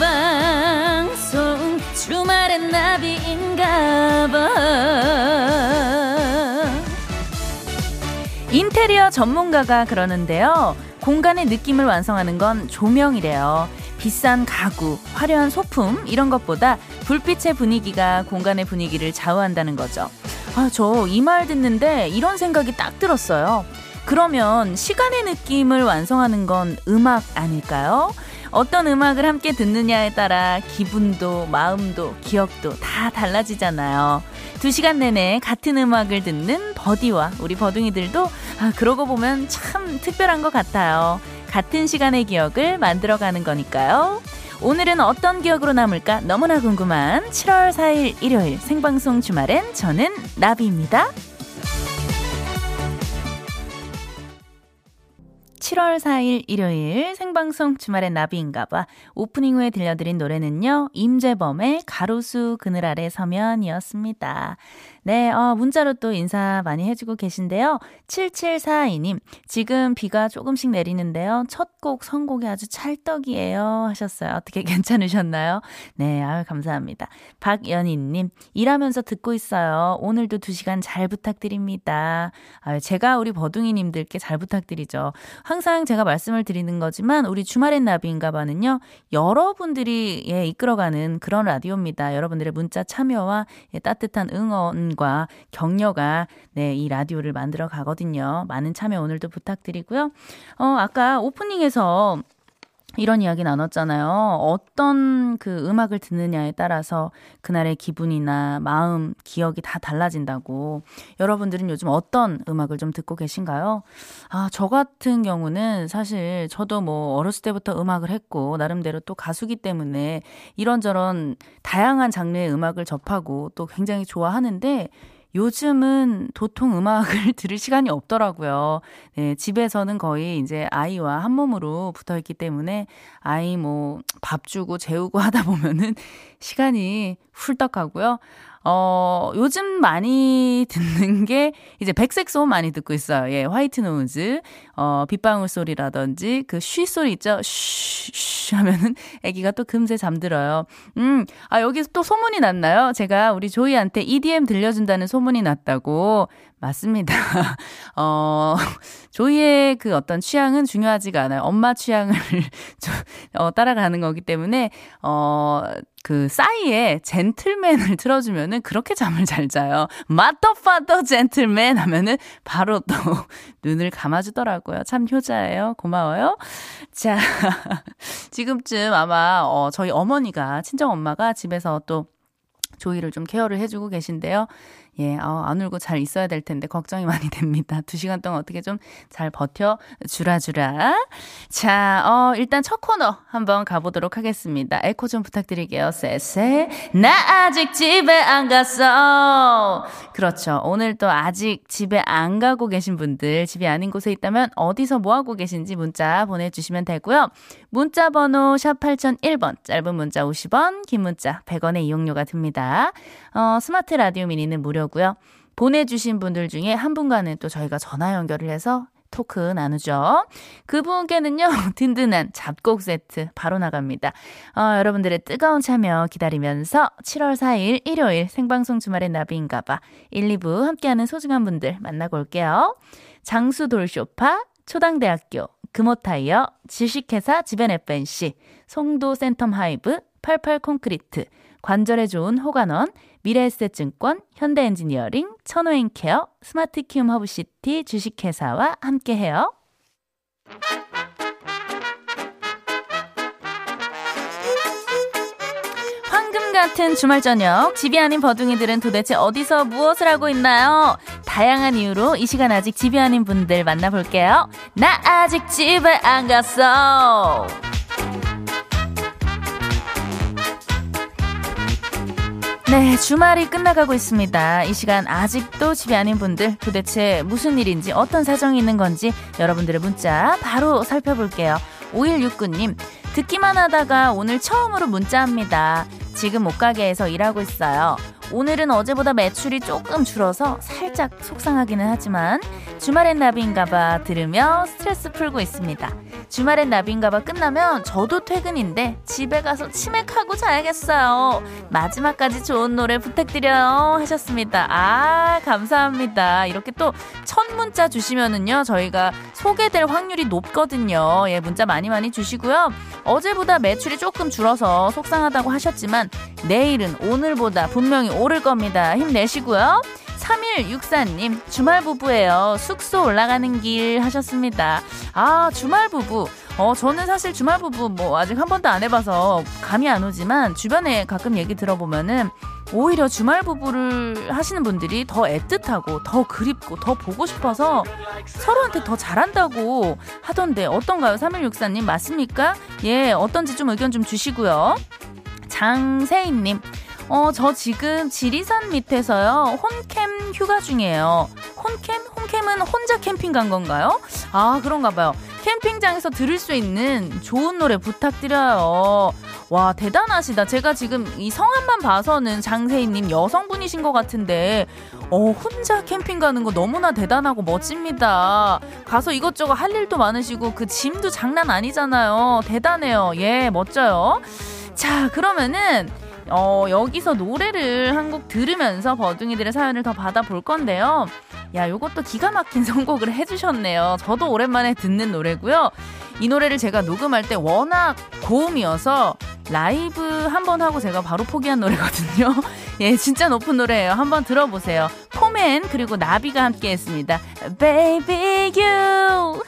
생방송 주말엔 나비인가봐 인테리어 전문가가 그러는데요 공간의 느낌을 완성하는 건 조명이래요 비싼 가구, 화려한 소품 이런 것보다 불빛의 분위기가 공간의 분위기를 좌우한다는 거죠. 아, 저 이 말 듣는데 이런 생각이 딱 들었어요. 그러면 시간의 느낌을 완성하는 건 음악 아닐까요? 어떤 음악을 함께 듣느냐에 따라 기분도 마음도 기억도 다 달라지잖아요. 두 시간 내내 같은 음악을 듣는 버디와 우리 버둥이들도 아, 그러고 보면 참 특별한 것 같아요. 같은 시간의 기억을 만들어가는 거니까요. 오늘은 어떤 기억으로 남을까 너무나 궁금한 7월 4일 일요일 생방송 주말엔 저는 나비입니다. 7월 4일 일요일 생방송 주말엔 나비인가봐 오프닝 후에 들려드린 노래는요 임재범의 가로수 그늘 아래 서면이었습니다. 네, 어, 문자로 또 인사 많이 해주고 계신데요. 7742님, 지금 비가 조금씩 내리는데요. 첫 곡 선곡이 아주 찰떡이에요. 하셨어요. 어떻게 괜찮으셨나요? 네, 아유, 감사합니다. 박연희님, 일하면서 듣고 있어요. 오늘도 2시간 잘 부탁드립니다. 아유, 제가 우리 버둥이님들께 잘 부탁드리죠. 항상 제가 말씀을 드리는 거지만, 우리 주말엔 나비인가 봐는요, 여러분들이 예, 이끌어가는 그런 라디오입니다. 여러분들의 문자 참여와 예, 따뜻한 응원, 과 격려가 네, 이 라디오를 만들어 가거든요. 많은 참여 오늘도 부탁드리고요. 어, 아까 오프닝에서 이런 이야기 나눴잖아요. 어떤 그 음악을 듣느냐에 따라서 그날의 기분이나 마음, 기억이 다 달라진다고. 여러분들은 요즘 어떤 음악을 좀 듣고 계신가요? 아, 저 같은 경우는 사실 저도 뭐 어렸을 때부터 음악을 했고, 나름대로 또 가수기 때문에 이런저런 다양한 장르의 음악을 접하고 또 굉장히 좋아하는데, 요즘은 도통 음악을 들을 시간이 없더라고요. 네, 집에서는 거의 이제 아이와 한 몸으로 붙어 있기 때문에 아이 뭐 밥 주고 재우고 하다 보면은 시간이 훌떡 하고요. 어, 요즘 많이 듣는 게 이제 백색 소음 많이 듣고 있어요. 예, white noise, 어, 빗방울 소리라든지 그 쉬 소리 있죠? 쉬, 쉬 하면은 아기가 또 금세 잠들어요. 음, 아, 여기서 또 소문이 났나요? 제가 우리 조이한테 EDM 들려준다는 소문이 났다고. 맞습니다. 어, 조이의 그 어떤 취향은 중요하지가 않아요. 엄마 취향을 어, 따라가는 거기 때문에, 어, 그 싸이의 젠틀맨을 틀어주면은 그렇게 잠을 잘 자요. 마더파더 젠틀맨 하면은 바로 또 눈을 감아주더라고요. 참 효자예요. 고마워요. 자, 지금쯤 아마, 어, 저희 어머니가, 친정 엄마가 집에서 또 조이를 좀 케어를 해주고 계신데요. 예, 어, 안 울고 잘 있어야 될 텐데 걱정이 많이 됩니다. 두 시간 동안 어떻게 좀 잘 버텨 주라주라. 자, 어, 일단 첫 코너 한번 가보도록 하겠습니다. 에코 좀 부탁드릴게요. 쎄쎄. 나 아직 집에 안 갔어. 그렇죠. 오늘 또 아직 집에 안 가고 계신 분들, 집이 아닌 곳에 있다면 어디서 뭐 하고 계신지 문자 보내주시면 되고요. 문자 번호 샵 8001번, 짧은 문자 50원, 긴 문자 100원의 이용료가 듭니다. 어, 스마트 라디오 미니는 무료 고요. 보내주신 분들 중에 한 분과는 또 저희가 전화 연결을 해서 토크 나누죠. 그분께는요, 든든한 잡곡 세트 바로 나갑니다. 어, 여러분들의 뜨거운 참여 기다리면서 7월 4일 일요일 생방송 주말엔 나비인가봐 1, 2부 함께하는 소중한 분들 만나고 올게요. 장수 돌쇼파, 초당대학교, 금호타이어, 지식회사 지벤 FNC, 송도 센텀 하이브, 88 콘크리트, 관절에 좋은 호관원, 미래에셋증권, 현대엔지니어링, 천호엔케어, 스마트 키움 허브시티 주식회사와 함께해요. 같은 주말 저녁, 집이 아닌 버둥이들은 도대체 어디서 무엇을 하고 있나요? 다양한 이유로 이 시간 아직 집이 아닌 분들 만나볼게요. 나 아직 집에 안 갔어. 네, 주말이 끝나가고 있습니다. 이 시간 아직도 집이 아닌 분들 도대체 무슨 일인지 어떤 사정이 있는 건지 여러분들의 문자 바로 살펴볼게요. 5169님, 듣기만 하다가 오늘 처음으로 문자합니다. 지금 옷가게에서 일하고 있어요. 오늘은 어제보다 매출이 조금 줄어서 살짝 속상하기는 하지만 주말엔 나비인가봐 들으며 스트레스 풀고 있습니다. 주말엔 나비인가봐 끝나면 저도 퇴근인데 집에 가서 치맥하고 자야겠어요. 마지막까지 좋은 노래 부탁드려요 하셨습니다. 아 감사합니다. 이렇게 또 첫 문자 주시면은요 저희가 소개될 확률이 높거든요. 예 문자 많이 많이 주시고요. 어제보다 매출이 조금 줄어서 속상하다고 하셨지만 내일은 오늘보다 분명히 오를 겁니다. 힘내시고요. 3164님, 주말 부부예요. 숙소 올라가는 길 하셨습니다. 아, 주말 부부. 어, 저는 사실 주말 부부 뭐 아직 한 번도 안 해봐서 감이 안 오지만 주변에 가끔 얘기 들어보면은 오히려 주말 부부를 하시는 분들이 더 애틋하고 더 그립고 더 보고 싶어서 서로한테 더 잘한다고 하던데 어떤가요? 3164님 맞습니까? 예, 어떤지 좀 의견 좀 주시고요. 장세인님, 어, 저 지금 지리산 밑에서요. 혼캠 휴가 중이에요. 혼캠? 혼캠은 혼자 캠핑 간 건가요? 아, 그런가 봐요. 캠핑장에서 들을 수 있는 좋은 노래 부탁드려요. 와, 대단하시다. 제가 지금 이 성함만 봐서는 장세희님 여성분이신 것 같은데, 어, 혼자 캠핑 가는 거 너무나 대단하고 멋집니다. 가서 이것저것 할 일도 많으시고, 그 짐도 장난 아니잖아요. 대단해요. 예, 멋져요. 자, 그러면은, 어, 여기서 노래를 한 곡 들으면서 버둥이들의 사연을 더 받아볼 건데요. 야, 요것도 기가 막힌 선곡을 해주셨네요. 저도 오랜만에 듣는 노래고요. 이 노래를 제가 녹음할 때 워낙 고음이어서 라이브 한 번 하고 제가 바로 포기한 노래거든요. 예, 진짜 높은 노래예요. 한번 들어보세요. 포맨 그리고 나비가 함께 했습니다. Baby You.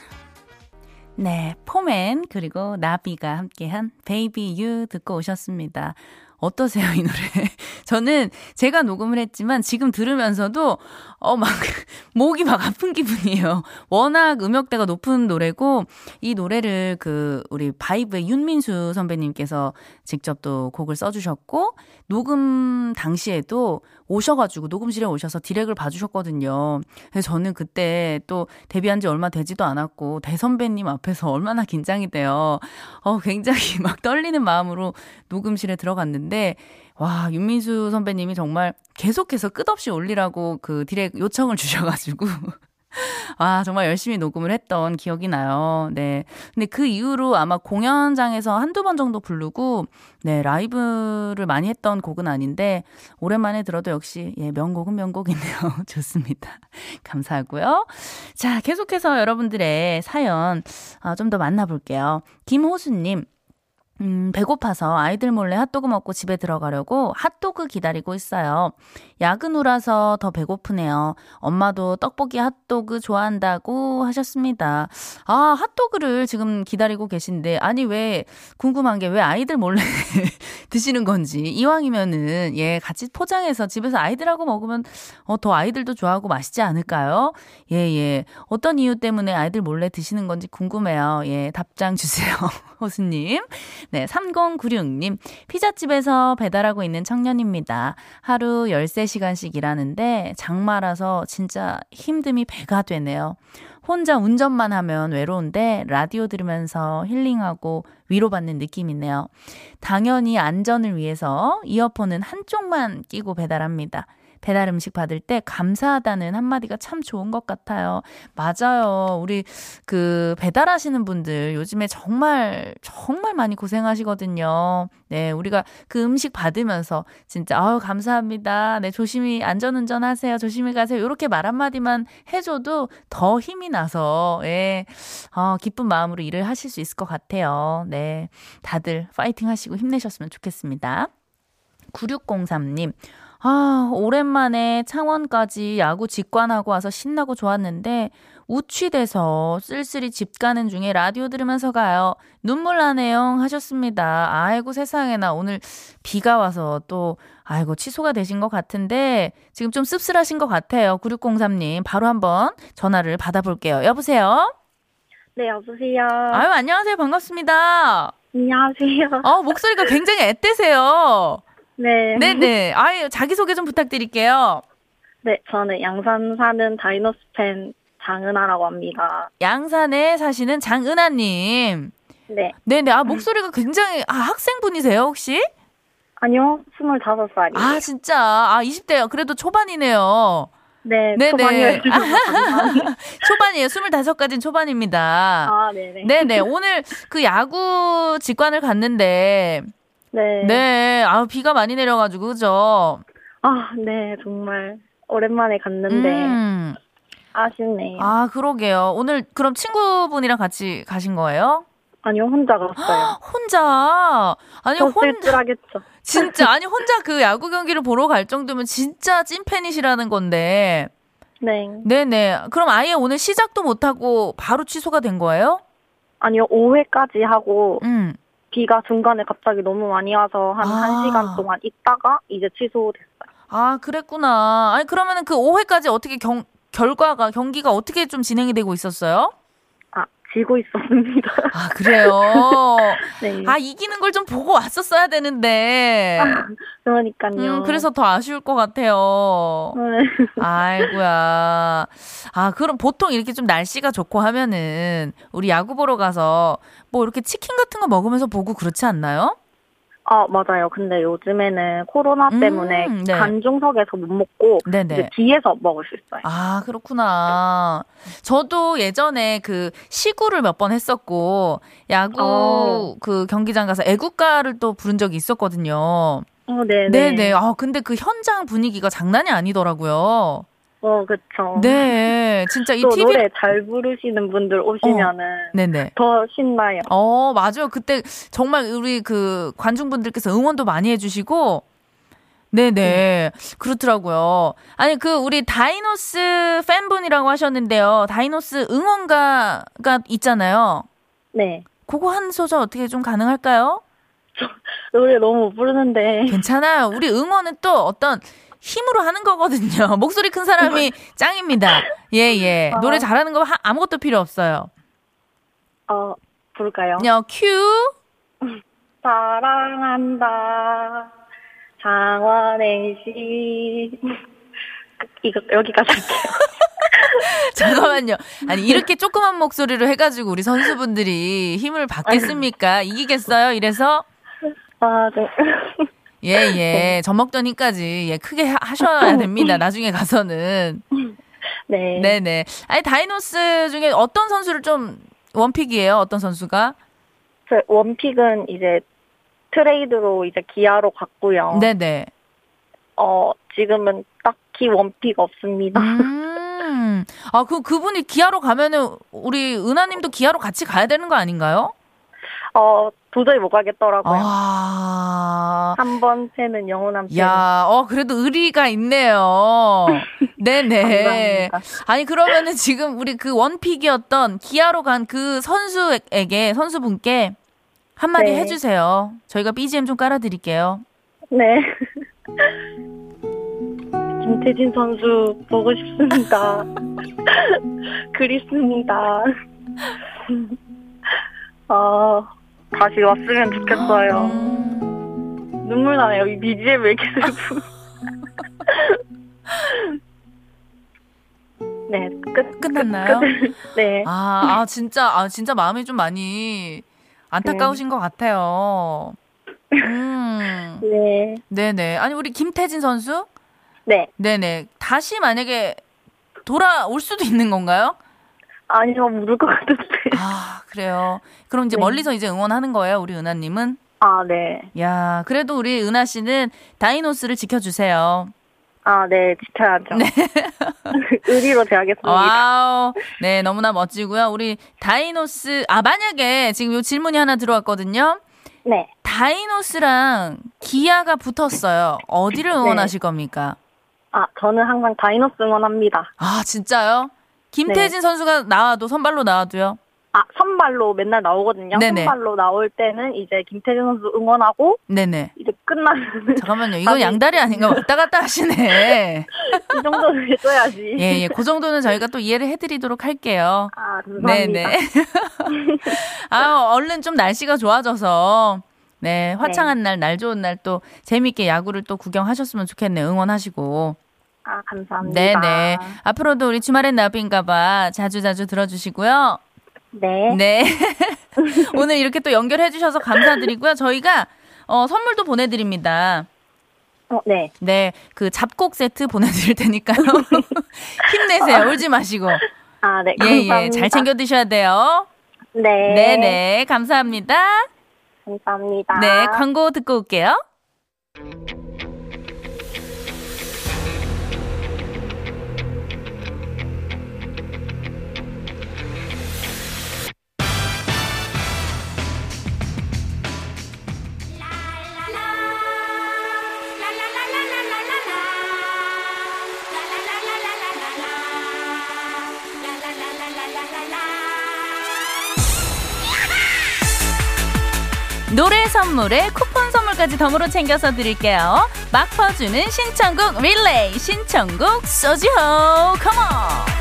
네, 포맨 그리고 나비가 함께한 Baby You 듣고 오셨습니다. 어떠세요, 이 노래? 저는 제가 녹음을 했지만 지금 들으면서도 어, 막, 목이 막 아픈 기분이에요. 워낙 음역대가 높은 노래고, 이 노래를 그, 우리 바이브의 윤민수 선배님께서 직접 또 곡을 써주셨고, 녹음 당시에도 오셔가지고 녹음실에 오셔서 디렉을 봐주셨거든요. 그래서 저는 그때 또 데뷔한 지 얼마 되지도 않았고, 대선배님 앞에서 얼마나 긴장이 돼요. 어, 굉장히 막 떨리는 마음으로 녹음실에 들어갔는데, 와, 윤민수 선배님이 정말 계속해서 끝없이 올리라고 그 디렉 요청을 주셔가지고. 아, 정말 열심히 녹음을 했던 기억이 나요. 네. 근데 그 이후로 아마 공연장에서 한두 번 정도 부르고, 네, 라이브를 많이 했던 곡은 아닌데, 오랜만에 들어도 역시, 예, 명곡은 명곡이네요. 좋습니다. 감사하고요. 자, 계속해서 여러분들의 사연, 아, 좀 더 만나볼게요. 김호수님, 음, 배고파서 아이들 몰래 핫도그 먹고 집에 들어가려고 핫도그 기다리고 있어요. 야근 후라서 더 배고프네요. 엄마도 떡볶이 핫도그 좋아한다고 하셨습니다. 아, 핫도그를 지금 기다리고 계신데, 아니, 왜, 궁금한 게 왜 아이들 몰래 드시는 건지. 이왕이면은, 예, 같이 포장해서 집에서 아이들하고 먹으면, 어, 더 아이들도 좋아하고 맛있지 않을까요? 예, 예. 어떤 이유 때문에 아이들 몰래 드시는 건지 궁금해요. 예, 답장 주세요. 호수님. 네, 3096님. 피자집에서 배달하고 있는 청년입니다. 하루 13시간씩 일하는데 장마라서 진짜 힘듦이 배가 되네요. 혼자 운전만 하면 외로운데 라디오 들으면서 힐링하고 위로받는 느낌이네요. 당연히 안전을 위해서 이어폰은 한쪽만 끼고 배달합니다. 배달 음식 받을 때 감사하다는 한마디가 참 좋은 것 같아요. 맞아요. 우리 그 배달하시는 분들 요즘에 정말, 정말 많이 고생하시거든요. 네, 우리가 그 음식 받으면서 진짜, 아유, 감사합니다. 네, 조심히 안전운전 하세요. 조심히 가세요. 이렇게 말 한마디만 해줘도 더 힘이 나서, 예, 어, 기쁜 마음으로 일을 하실 수 있을 것 같아요. 네. 다들 파이팅 하시고 힘내셨으면 좋겠습니다. 9603님, 아, 오랜만에 창원까지 야구 직관하고 와서 신나고 좋았는데, 우취돼서 쓸쓸히 집 가는 중에 라디오 들으면서 가요. 눈물 나네요. 하셨습니다. 아이고 세상에나 오늘 비가 와서 또, 아이고 취소가 되신 것 같은데, 지금 좀 씁쓸하신 것 같아요. 9603님. 바로 한번 전화를 받아볼게요. 여보세요? 네, 여보세요. 아유, 안녕하세요. 반갑습니다. 안녕하세요. 어, 목소리가 굉장히 앳되세요. 네. 네네. 아유, 자기소개 좀 부탁드릴게요. 네, 저는 양산 사는 다이노스 팬 장은아라고 합니다. 양산에 사시는 장은아님. 네. 네네. 아, 목소리가 굉장히, 아, 학생분이세요, 혹시? 아니요, 25살이에요. 아, 진짜. 아, 20대요. 그래도 초반이네요. 네, 네네. 감사합니다. 초반이에요. 25까지는 초반입니다. 아, 네네. 네네. 오늘 그 야구 직관을 갔는데, 네. 네. 아 비가 많이 내려가지고, 그죠? 아, 네, 정말 오랜만에 갔는데 음. 아쉽네요. 아, 그러게요. 오늘 그럼 친구분이랑 같이 가신 거예요? 아니요, 혼자 갔어요. 혼자. 아니, 더 혼, 쓸쓸하겠죠. 진짜. 아니, 혼자 그 야구 경기를 보러 갈 정도면 진짜 찐팬이시라는 건데. 네. 네네. 그럼 아예 오늘 시작도 못하고 바로 취소가 된 거예요? 아니요, 5회까지 하고 음. 비가 중간에 갑자기 너무 많이 와서 한 아. 1시간 동안 있다가 이제 취소됐어요. 아, 그랬구나. 아니, 그러면은 그 5회까지 어떻게 경, 결과가, 경기가 어떻게 좀 진행이 되고 있었어요? 아, 지고 있었습니다. 아, 그래요? 네. 아, 이기는 걸 좀 보고 왔었어야 되는데. 그러니까요. 음, 그래서 더 아쉬울 것 같아요. 네. 아이고야. 아, 그럼 보통 이렇게 좀 날씨가 좋고 하면은 우리 야구 보러 가서 뭐 이렇게 치킨 같은 거 먹으면서 보고 그렇지 않나요? 아, 맞아요. 근데 요즘에는 코로나 음, 때문에 네. 관중석에서 못 먹고 네네. 이제 뒤에서 먹을 수 있어요. 아, 그렇구나. 저도 예전에 그 시구를 몇 번 했었고, 야구 어. 그 경기장 가서 애국가를 또 부른 적이 있었거든요. 어, 네네. 네네. 아, 근데 그 현장 분위기가 장난이 아니더라고요. 어, 그쵸. 네. 진짜 이 또 TV. 노래 잘 부르시는 분들 오시면은 네네. 더 신나요. 어, 맞아요. 그때 정말 우리 그 관중분들께서 응원도 많이 해주시고, 네네. 그렇더라고요. 아니, 그, 우리 다이노스 팬분이라고 하셨는데요. 다이노스 응원가가 있잖아요. 네. 그거 한 소절 어떻게 좀 가능할까요? 노래 너무 못 부르는데. 괜찮아요. 우리 응원은 또 어떤 힘으로 하는 거거든요. 목소리 큰 사람이 짱입니다. 예, 예. 노래 잘하는 거 하- 아무것도 필요 없어요. 어, 부를까요? 그냥 큐. 사랑한다. 장원의 시. 이거, 여기까지 할게요. 잠깐만요. 아니, 이렇게 조그만 목소리로 해가지고 우리 선수분들이 힘을 받겠습니까? 이기겠어요? 이래서? 아, 네. 예, 예. 젖 먹던 힘까지, 예, 크게 하- 하셔야 됩니다. 나중에 가서는. 네. 네 네. 아니, 다이노스 중에 어떤 선수를 좀 원픽이에요? 어떤 선수가? 저 원픽은 이제 트레이드로 이제 기아로 갔고요. 네 네. 어, 지금은 딱히 원픽 없습니다. 음. 아, 그, 그분이 기아로 가면은 우리 은하 님도 기아로 같이 가야 되는 거 아닌가요? 어, 도저히 못 가겠더라고요. 아. 한번 패는 영원한 패. 야, 어, 그래도 의리가 있네요. 네네. 감사합니다. 아니, 그러면은 지금 우리 그 원픽이었던 기아로 간 그 선수에게, 선수분께 한마디 네. 해주세요. 저희가 BGM 좀 깔아드릴게요. 네. 김태진 선수 보고 싶습니다. 그립습니다. 어, 다시 왔으면 좋겠어요. 음. 눈물 나네요. 이 BGM 왜 이렇게 슬프. 네, 끝. 끝났나요? 끝. 네. 아, 아, 진짜, 아, 진짜 마음이 좀 많이 안타까우신 것 같아요. 음. 네. 네네. 아니, 우리 김태진 선수? 네. 네네. 다시 만약에 돌아올 수도 있는 건가요? 아니요, 모를 것 같은데. 아, 그래요. 그럼 이제 네. 멀리서 이제 응원하는 거예요, 우리 은하님은? 아, 네. 야, 그래도 우리 은하 씨는 다이노스를 지켜주세요. 아, 네, 지켜야죠. 의리로 대하겠습니다. Wow. 네, 너무나 멋지고요. 우리 다이노스, 아, 만약에 지금 요 질문이 하나 들어왔거든요. 네. 다이노스랑 기아가 붙었어요. 어디를 응원하실 겁니까? 아, 저는 항상 다이노스 응원합니다. 아, 진짜요? 김태진 선수가 나와도, 선발로 나와도요? 아, 선발로 맨날 나오거든요. 네네. 선발로 나올 때는 이제 김태진 선수 응원하고 네네. 이제 끝나면 잠깐만요. 이건. 양다리 아닌가? 왔다 갔다 하시네. 이 정도는 해줘야지. 예, 예. 그 정도는 저희가 또 이해를 해드리도록 할게요. 아, 감사합니다. 네네. 아, 얼른 좀 날씨가 좋아져서, 네, 화창한 날, 날 좋은 날 또 재밌게 야구를 또 구경하셨으면 좋겠네요. 응원하시고. 아, 감사합니다. 네네. 앞으로도 우리 주말엔 나비인가봐 자주자주 들어주시고요. 네. 네. 오늘 이렇게 또 연결해주셔서 감사드리고요. 저희가, 어, 선물도 보내드립니다. 어, 네. 네, 그 잡곡 세트 보내드릴 테니까요. 힘내세요. 울지 마시고. 아, 네. 감사합니다. 예, 예. 잘 챙겨 드셔야 돼요. 네. 네네. 감사합니다. 감사합니다. 네, 광고 듣고 올게요. 노래 선물에 쿠폰 선물까지 덤으로 챙겨서 드릴게요. 막 퍼주는 신청곡 릴레이 신청곡 소지호 컴온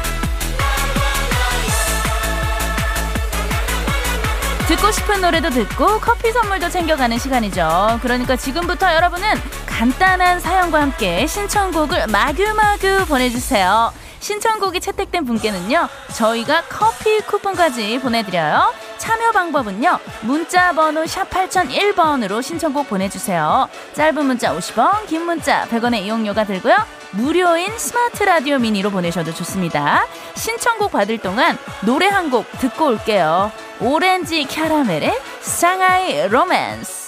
듣고 싶은 노래도 듣고 커피 선물도 챙겨가는 시간이죠. 그러니까 지금부터 여러분은 간단한 사연과 함께 신청곡을 마구마구 보내주세요. 신청곡이 채택된 분께는요, 저희가 커피 쿠폰까지 보내드려요. 참여 방법은요, 문자 번호 샵 8001번으로 신청곡 보내주세요. 짧은 문자 50원, 긴 문자 100원의 이용료가 들고요. 무료인 스마트 라디오 미니로 보내셔도 좋습니다. 신청곡 받을 동안 노래 한 곡 듣고 올게요. 오렌지 캐러멜의 상하이 로맨스.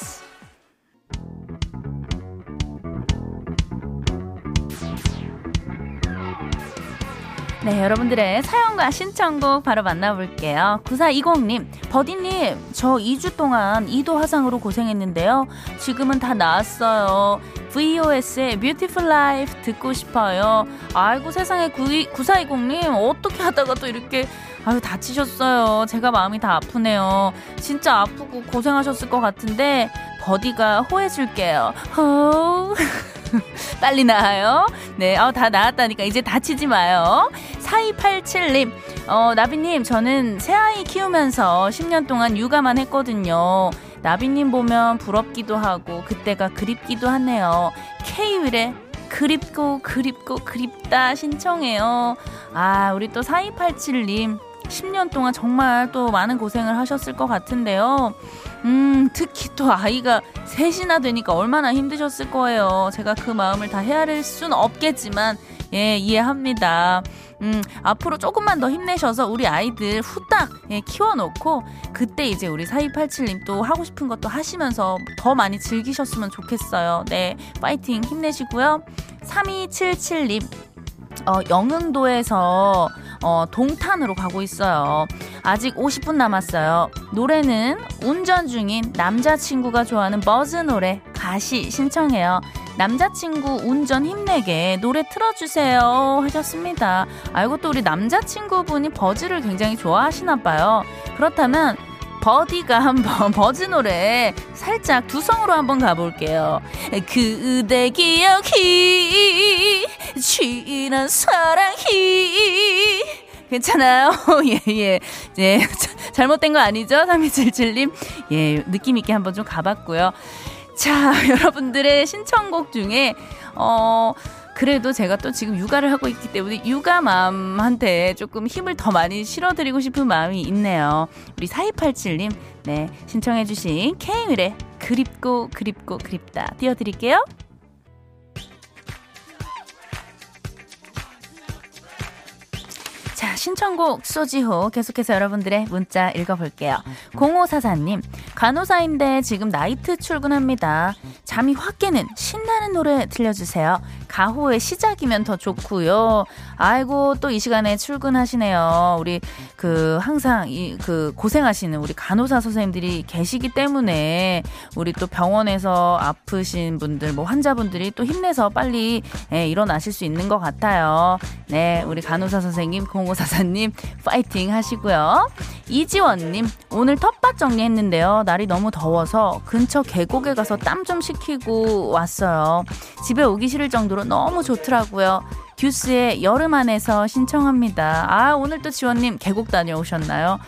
네, 여러분들의 사연과 신청곡 바로 만나볼게요. 9420님, 버디님, 저 2주 동안 이도 화상으로 고생했는데요. 지금은 다 나았어요. VOS의 Beautiful Life 듣고 싶어요. 아이고, 세상에 9420님, 어떻게 하다가 또 이렇게, 아유, 다치셨어요. 제가 마음이 다 아프네요. 진짜 아프고 고생하셨을 것 같은데, 버디가 호해줄게요. 호. 빨리 나아요. 네, 어, 다 나았다니까 이제 다치지 마요. 4287님, 어, 나비님, 저는 새아이 키우면서 10년 동안 육아만 했거든요. 나비님 보면 부럽기도 하고, 그때가 그립기도 하네요. K윌의 그립고, 그립고, 그립다 신청해요. 아, 우리 또 4287님, 10년 동안 정말 또 많은 고생을 하셨을 것 같은데요. 음, 특히 또 아이가 셋이나 되니까 얼마나 힘드셨을 거예요. 제가 그 마음을 다 헤아릴 순 없겠지만, 예, 이해합니다. 음, 앞으로 조금만 더 힘내셔서 우리 아이들 후딱 예, 키워놓고 그때 이제 우리 4287님 또 하고 싶은 것도 하시면서 더 많이 즐기셨으면 좋겠어요. 네, 파이팅 힘내시고요. 3277님, 어, 영흥도에서 어, 동탄으로 가고 있어요. 아직 50분 남았어요. 노래는 운전 중인 남자친구가 좋아하는 버즈 노래 가시 신청해요. 남자친구 운전 힘내게 노래 틀어주세요 하셨습니다. 알고 또 우리 남자친구분이 버즈를 굉장히 좋아하시나 봐요. 그렇다면 버디가 한번 버즈 노래 살짝 두성으로 한번 가볼게요. 그대 기억이 지난 사랑이 괜찮아요. 예, 예. 예. 잘못된 거 아니죠? 3277님. 예, 느낌있게 한번 좀 가봤고요. 자, 여러분들의 신청곡 중에, 어, 그래도 제가 또 지금 육아를 하고 있기 때문에 육아맘한테 조금 힘을 더 많이 실어드리고 싶은 마음이 있네요. 우리 4287님, 네, 신청해주신 케이윌의 그립고 그립고 그립다 띄워드릴게요. Sir. 자, 신청곡 소지호 계속해서 여러분들의 문자 읽어볼게요. 0544님, 간호사인데 지금 나이트 출근합니다. 잠이 확 깨는 신나는 노래 들려주세요. 가호의 시작이면 더 좋고요. 아이고 또 이 시간에 출근하시네요. 우리 그 항상 이 그 고생하시는 우리 간호사 선생님들이 계시기 때문에 우리 또 병원에서 아프신 분들 뭐 환자분들이 또 힘내서 빨리 예, 일어나실 수 있는 것 같아요. 네, 우리 간호사 선생님 0544님 파이팅 하시고요. 이지원님 오늘 텃밭 정리했는데요. 날이 너무 더워서 근처 계곡에 가서 땀 좀 식히고 왔어요. 집에 오기 싫을 정도로 너무 좋더라고요. 듀스의 여름 안에서 신청합니다. 아, 오늘 또 지원님 계곡 다녀오셨나요?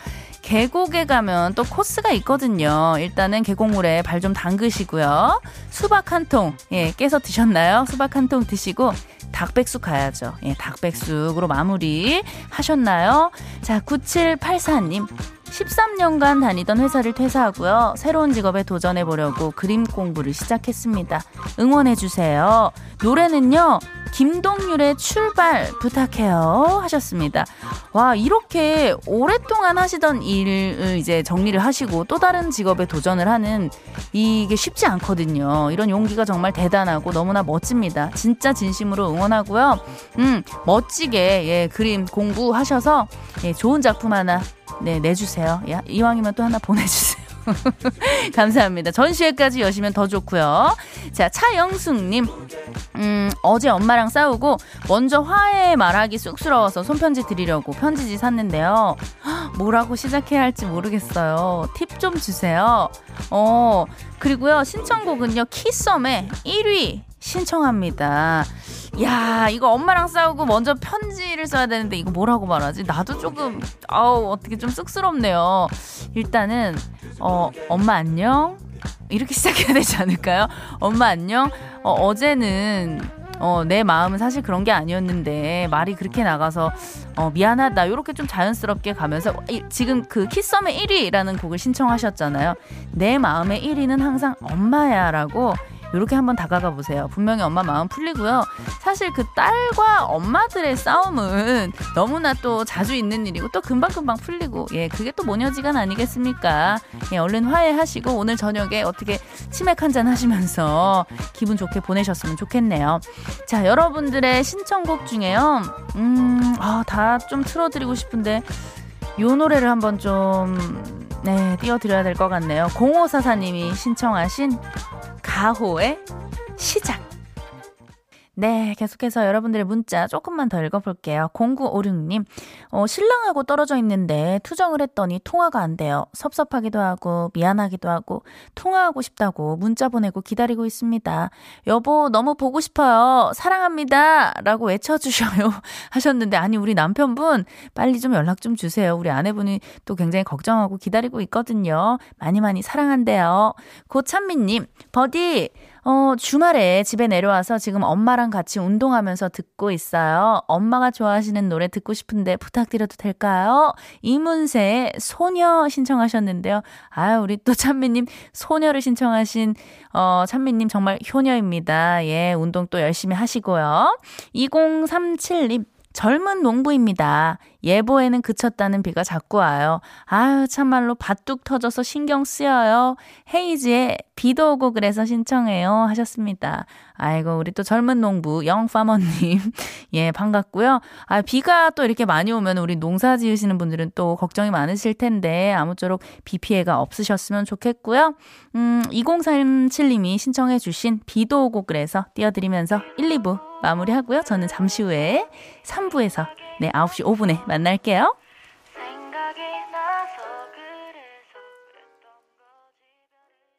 계곡에 가면 또 코스가 있거든요. 일단은 계곡물에 발 좀 담그시고요. 수박 한 통, 예, 깨서 드셨나요? 수박 한 통 드시고, 닭백숙 가야죠. 예, 닭백숙으로 마무리 하셨나요? 자, 9784님. 13년간 다니던 회사를 퇴사하고요. 새로운 직업에 도전해 보려고 그림 공부를 시작했습니다. 응원해 주세요. 노래는요. 김동률의 출발 부탁해요 하셨습니다. 와 이렇게 오랫동안 하시던 일을 이제 정리를 하시고 또 다른 직업에 도전을 하는 이게 쉽지 않거든요. 이런 용기가 정말 대단하고 너무나 멋집니다. 진짜 진심으로 응원하고요. 음 멋지게 예 그림 공부하셔서 예, 좋은 작품 하나 네 내주세요. 야, 이왕이면 또 하나 보내주세요. 감사합니다. 전시회까지 여시면 더 좋고요. 자, 차영숙님. 음, 어제 엄마랑 싸우고 먼저 화해 말하기 쑥스러워서 손편지 드리려고 편지지 샀는데요. 뭐라고 시작해야 할지 모르겠어요. 팁 좀 주세요. 어, 그리고요. 신청곡은요. 키썸의 1위 신청합니다. 야, 이거 엄마랑 싸우고 먼저 편지를 써야 되는데 이거 뭐라고 말하지? 나도 조금 아우 어떻게 좀 쑥스럽네요. 일단은 어 엄마 안녕 이렇게 시작해야 되지 않을까요? 엄마 안녕. 어, 어제는 어, 내 마음은 사실 그런 게 아니었는데 말이 그렇게 나가서 어, 미안하다 이렇게 좀 자연스럽게 가면서 이, 지금 그 키썸의 1위라는 곡을 신청하셨잖아요. 내 마음의 1위는 항상 엄마야라고 이렇게 한번 다가가 보세요. 분명히 엄마 마음 풀리고요. 사실 그 딸과 엄마들의 싸움은 너무나 또 자주 있는 일이고 또 금방금방 풀리고 예 그게 또 모녀지간 아니겠습니까? 예 얼른 화해하시고 오늘 저녁에 어떻게 치맥 한 잔 하시면서 기분 좋게 보내셨으면 좋겠네요. 자 여러분들의 신청곡 중에요. 음아다 좀 틀어드리고 싶은데 요 노래를 한번 좀 네, 띄워드려야 될 것 같네요. 0544님이 신청하신 가호의 시작. 네, 계속해서 여러분들의 문자 조금만 더 읽어볼게요. 0956님, 어, 신랑하고 떨어져 있는데 투정을 했더니 통화가 안 돼요. 섭섭하기도 하고, 미안하기도 하고, 통화하고 싶다고 문자 보내고 기다리고 있습니다. 여보, 너무 보고 싶어요. 사랑합니다. 라고 외쳐주셔요. 하셨는데, 아니, 우리 남편분, 빨리 좀 연락 좀 주세요. 우리 아내분이 또 굉장히 걱정하고 기다리고 있거든요. 많이 많이 사랑한대요. 고찬미님, 버디, 어, 주말에 집에 내려와서 지금 엄마랑 같이 운동하면서 듣고 있어요. 엄마가 좋아하시는 노래 듣고 싶은데 부탁드려도 될까요? 이문세의 소녀 신청하셨는데요. 아유, 우리 또 찬미님 소녀를 신청하신, 어, 찬미님 정말 효녀입니다. 예, 운동 또 열심히 하시고요. 2037님. 젊은 농부입니다. 예보에는 그쳤다는 비가 자꾸 와요. 아유, 참말로 밭뚝 터져서 신경 쓰여요. 헤이즈의 비도 오고 그래서 신청해요. 하셨습니다. 아이고, 우리 또 젊은 농부 영파머님. 예, 반갑고요. 아, 비가 또 이렇게 많이 오면 우리 농사 지으시는 분들은 또 걱정이 많으실 텐데, 아무쪼록 비 피해가 없으셨으면 좋겠고요. 음, 2037님이 신청해주신 비도 오고 그래서 띄워드리면서 1, 2부 마무리하고요. 저는 잠시 후에 3부에서 네, 9시 5분에 만날게요.